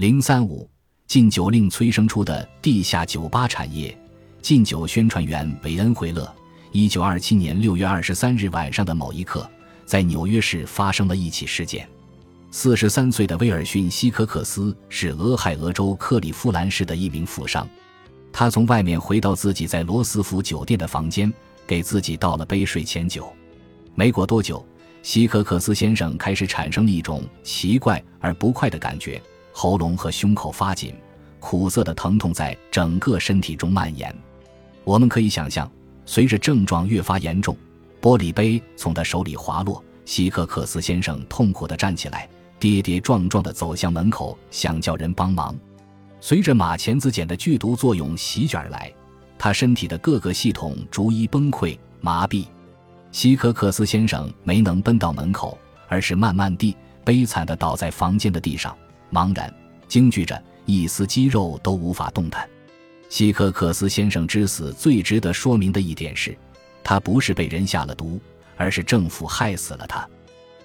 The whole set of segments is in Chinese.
零三五禁酒令催生出的地下酒吧产业。禁酒宣传员韦恩·惠勒，一九二七年六月二十三日晚上的某一刻，在纽约市发生了一起事件。四十三岁的威尔逊·希可克斯是俄亥俄州克利夫兰市的一名富商。他从外面回到自己在罗斯福酒店的房间，给自己倒了杯睡前酒。没过多久，希可克斯先生开始产生了一种奇怪而不快的感觉，喉咙和胸口发紧，苦涩的疼痛在整个身体中蔓延。我们可以想象，随着症状越发严重，玻璃杯从他手里滑落，希克克斯先生痛苦地站起来，跌跌撞撞地走向门口，想叫人帮忙。随着马钱子碱的剧毒作用席卷而来，他身体的各个系统逐一崩溃、麻痹。希克克斯先生没能奔到门口，而是慢慢地、悲惨地倒在房间的地上，茫然、惊惧着，一丝肌肉都无法动弹。希科克斯先生之死最值得说明的一点是，他不是被人下了毒，而是政府害死了他。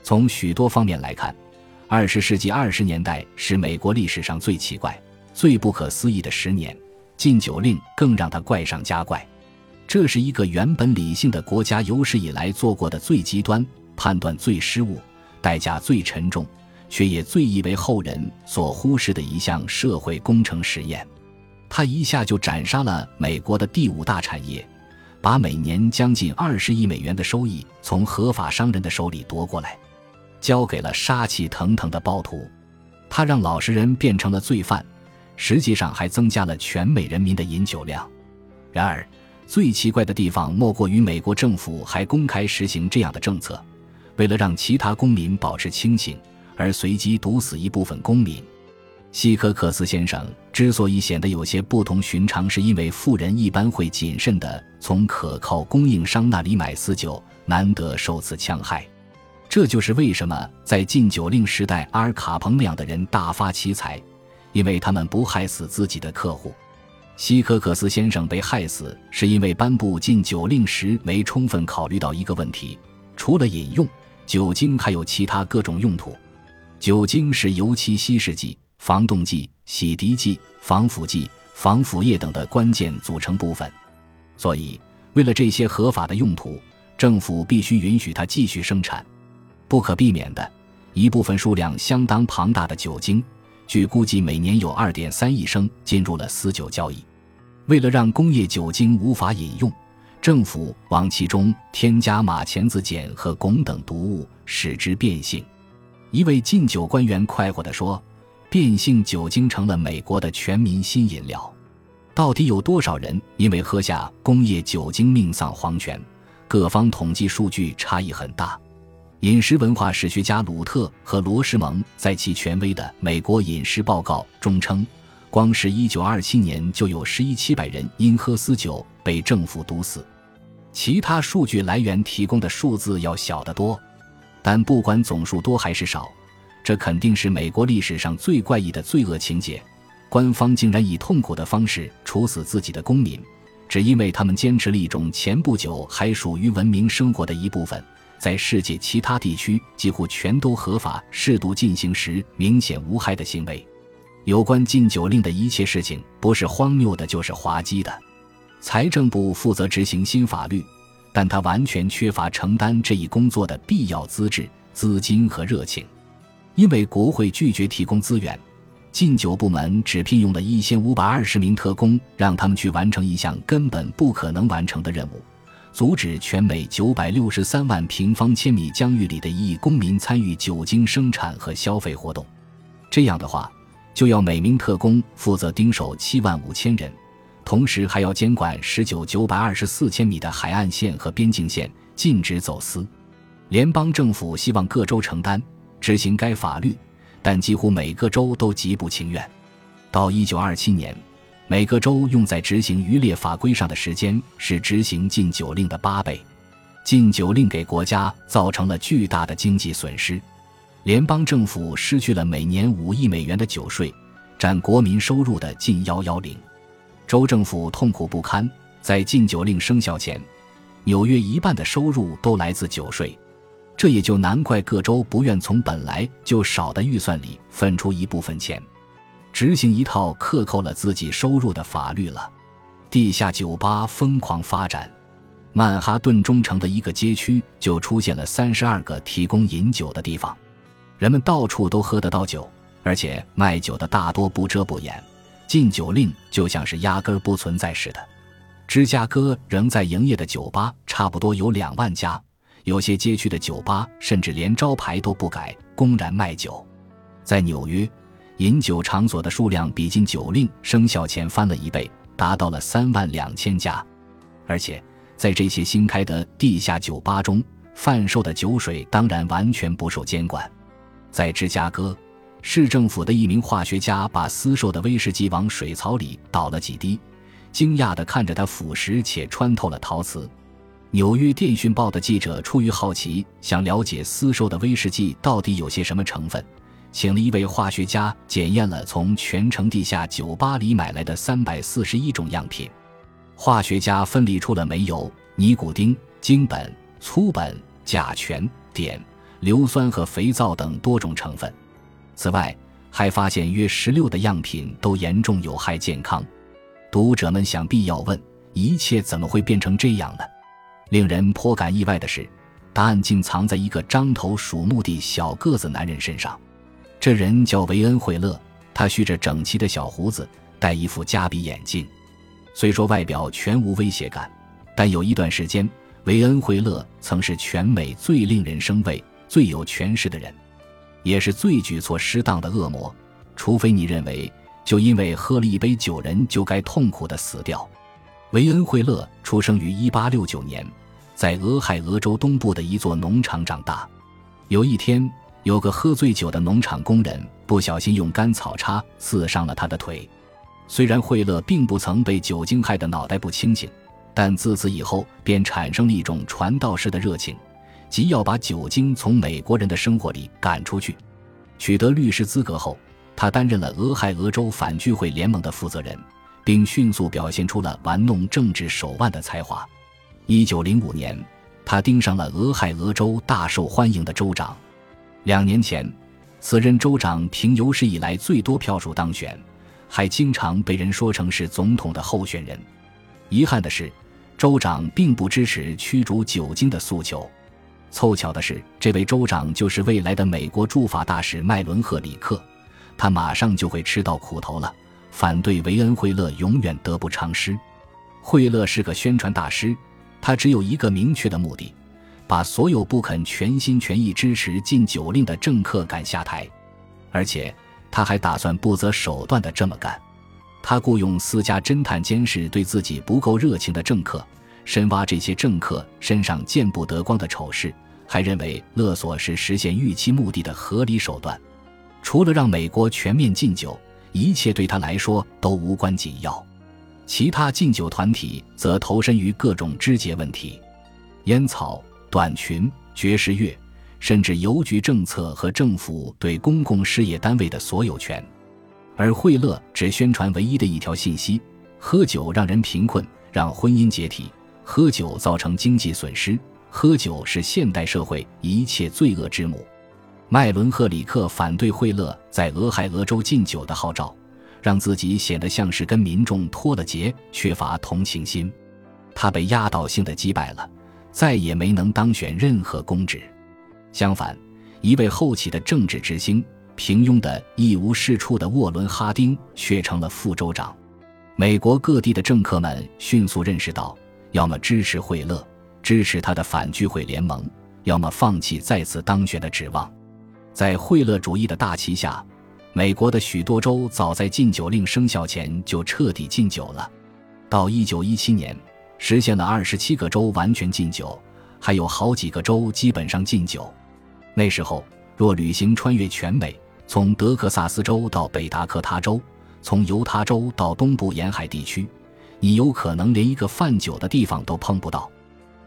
从许多方面来看，二十世纪二十年代是美国历史上最奇怪。最不可思议的十年，禁酒令更让他怪上加怪。这是一个原本理性的国家有史以来做过的最极端、判断最失误、代价最沉重，却也最易为后人所忽视的一项社会工程实验。他一下就斩杀了美国的第五大产业，把每年将近二十亿美元的收益从合法商人的手里夺过来，交给了杀气腾腾的暴徒。他让老实人变成了罪犯。实际上还增加了全美人民的饮酒量。然而，最奇怪的地方莫过于美国政府还公开实行这样的政策，为了让其他公民保持清醒，而随机毒死一部分公民。希科克斯先生之所以显得有些不同寻常，是因为富人一般会谨慎地从可靠供应商那里买私酒，难得受此戕害。这就是为什么在禁酒令时代，阿尔卡彭那样的人大发其财。因为他们不害死自己的客户，希科克斯先生被害死是因为颁布禁酒令时没充分考虑到一个问题：除了饮用酒精，还有其他各种用途。酒精是油漆稀释剂、防冻剂、洗涤剂、防腐剂、防腐液等的关键组成部分，所以为了这些合法的用途，政府必须允许它继续生产。不可避免的一部分数量相当庞大的酒精。据估计，每年有二点三亿升进入了私酒交易。为了让工业酒精无法饮用，政府往其中添加马钱子碱和汞等毒物，使之变性。一位禁酒官员快活地说：“变性酒精成了美国的全民新饮料。”到底有多少人因为喝下工业酒精命丧黄泉？各方统计数据差异很大。饮食文化史学家鲁特和罗什蒙在其权威的《美国饮食报告》中称，光是1927年就有十一七百人因喝私酒被政府毒死。其他数据来源提供的数字要小得多，但不管总数多还是少，这肯定是美国历史上最怪异的罪恶情节。官方竟然以痛苦的方式处死自己的公民，只因为他们坚持了一种前不久还属于文明生活的一部分。在世界其他地区几乎全都合法适度进行时明显无害的行为，有关禁酒令的一切事情，不是荒谬的，就是滑稽的。财政部负责执行新法律，但他完全缺乏承担这一工作的必要资质、资金和热情，因为国会拒绝提供资源，禁酒部门只聘用了一千五百二十名特工，让他们去完成一项根本不可能完成的任务。阻止全美九百六十三万平方千米疆域里的一亿公民参与酒精生产和消费活动。这样的话，就要每名特工负责盯守七万五千人，同时还要监管十九九百二十四千米的海岸线和边境线，禁止走私。联邦政府希望各州承担执行该法律，但几乎每个州都极不情愿。到一九二七年。每个州用在执行渔猎法规上的时间是执行禁酒令的八倍。禁酒令给国家造成了巨大的经济损失，联邦政府失去了每年五亿美元的酒税，占国民收入的近幺幺零。州政府痛苦不堪。在禁酒令生效前，纽约一半的收入都来自酒税，这也就难怪各州不愿从本来就少的预算里分出一部分钱。执行一套克扣了自己收入的法律了。地下酒吧疯狂发展，曼哈顿中城的一个街区就出现了三十二个提供饮酒的地方，人们到处都喝得到酒，而且卖酒的大多不遮不掩，禁酒令就像是压根儿不存在似的。芝加哥仍在营业的酒吧差不多有两万家，有些街区的酒吧甚至连招牌都不改，公然卖酒。在纽约，饮酒场所的数量比禁酒令生效前翻了一倍。达到了三万两千家，而且在这些新开的地下酒吧中，贩售的酒水当然完全不受监管。在芝加哥，市政府的一名化学家把私售的威士忌往水槽里倒了几滴，惊讶地看着它腐蚀且穿透了陶瓷。纽约电讯报的记者出于好奇，想了解私售的威士忌到底有些什么成分。请了一位化学家检验了从全城地下酒吧里买来的三百四十一种样品，化学家分离出了煤油、尼古丁、精苯、粗苯、甲醛、碘、硫酸和肥皂等多种成分。此外，还发现约十六的样品都严重有害健康。读者们想必要问：一切怎么会变成这样呢？令人颇感意外的是，答案竟藏在一个獐头鼠目的小个子男人身上。这人叫维恩·惠勒，他蓄着整齐的小胡子，戴一副加比眼镜。虽说外表全无威胁感，但有一段时间，维恩·惠勒曾是全美最令人生畏、最有权势的人，也是最举措失当的恶魔。除非你认为，就因为喝了一杯酒，人就该痛苦的死掉。维恩·惠勒出生于1869年，在俄亥俄州东部的一座农场长大。有一天。有个喝醉酒的农场工人不小心用干草叉刺伤了他的腿。虽然惠勒并不曾被酒精害得脑袋不清醒，但自此以后便产生了一种传道士的热情，即要把酒精从美国人的生活里赶出去。取得律师资格后，他担任了俄亥俄州反聚会联盟的负责人，并迅速表现出了玩弄政治手腕的才华。一九零五年，他盯上了俄亥俄州大受欢迎的州长。两年前，此任州长凭有史以来最多票数当选，还经常被人说成是总统的候选人。遗憾的是，州长并不支持驱逐酒精的诉求。凑巧的是，这位州长就是未来的美国驻法大使麦伦·赫里克，他马上就会吃到苦头了。反对维恩·惠勒永远得不偿失。惠勒是个宣传大师，他只有一个明确的目的。把所有不肯全心全意支持禁酒令的政客赶下台，而且他还打算不择手段的这么干。他雇佣私家侦探监视对自己不够热情的政客，深挖这些政客身上见不得光的丑事，还认为勒索是实现预期目的的合理手段。除了让美国全面禁酒，一切对他来说都无关紧要。其他禁酒团体则投身于各种枝节问题，烟草。短裙、爵士乐，甚至邮局政策和政府对公共事业单位的所有权，而惠勒只宣传唯一的一条信息：喝酒让人贫困，让婚姻解体；喝酒造成经济损失；喝酒是现代社会一切罪恶之母。麦伦·赫里克反对惠勒在俄亥俄州禁酒的号召，让自己显得像是跟民众脱了节，缺乏同情心。他被压倒性的击败了。再也没能当选任何公职，相反，一位后起的政治之星、平庸的一无是处的沃伦·哈丁却成了副州长。美国各地的政客们迅速认识到，要么支持惠勒，支持他的反聚会联盟，要么放弃再次当选的指望。在惠勒主义的大旗下，美国的许多州早在禁酒令生效前就彻底禁酒了。到1917年。实现了二十七个州完全禁酒，还有好几个州基本上禁酒。那时候，若旅行穿越全美，从德克萨斯州到北达科他州，从犹他州到东部沿海地区，你有可能连一个贩酒的地方都碰不到。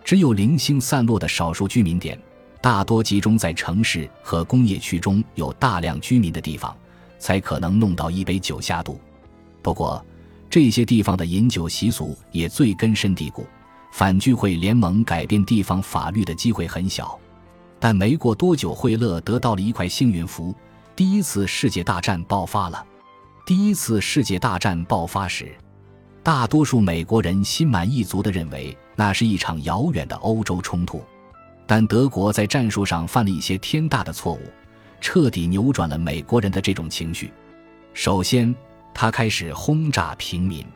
只有零星散落的少数居民点，大多集中在城市和工业区中有大量居民的地方，才可能弄到一杯酒下肚。不过，这些地方的饮酒习俗也最根深蒂固，反聚会联盟改变地方法律的机会很小。但没过多久，惠勒得到了一块幸运符，第一次世界大战爆发了。第一次世界大战爆发时，大多数美国人心满意足地认为那是一场遥远的欧洲冲突，但德国在战术上犯了一些天大的错误，彻底扭转了美国人的这种情绪。首先，他开始轰炸平民。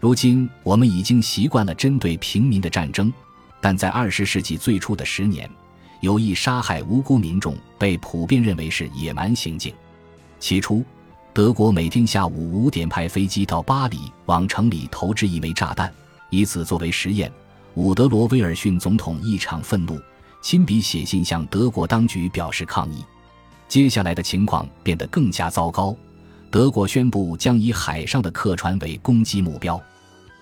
如今，我们已经习惯了针对平民的战争，但在二十世纪最初的十年，有意杀害无辜民众被普遍认为是野蛮行径。起初，德国每天下午五点派飞机到巴黎，往城里投掷一枚炸弹，以此作为实验。伍德罗·威尔逊总统异常愤怒，亲笔写信向德国当局表示抗议。接下来的情况变得更加糟糕，德国宣布将以海上的客船为攻击目标。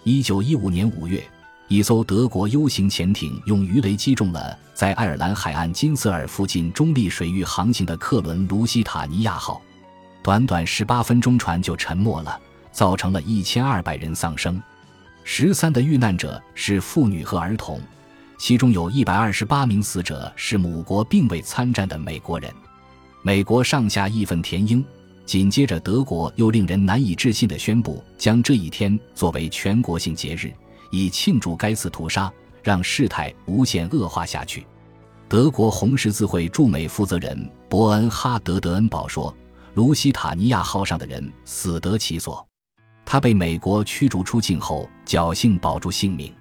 一九一五年五月，一艘德国 U 型潜艇用鱼雷击中了在爱尔兰海岸金瑟尔附近中立水域航行的客轮“卢西塔尼亚号”。短短十八分钟，船就沉没了，造成了一千二百人丧生。十三的遇难者是妇女和儿童，其中有一百二十八名死者是母国并未参战的美国人。美国上下义愤填膺。紧接着，德国又令人难以置信地宣布，将这一天作为全国性节日，以庆祝该次屠杀，让事态无限恶化下去。德国红十字会驻美负责人伯恩哈德·德恩堡说：“卢西塔尼亚号上的人死得其所，他被美国驱逐出境后，侥幸保住性命。”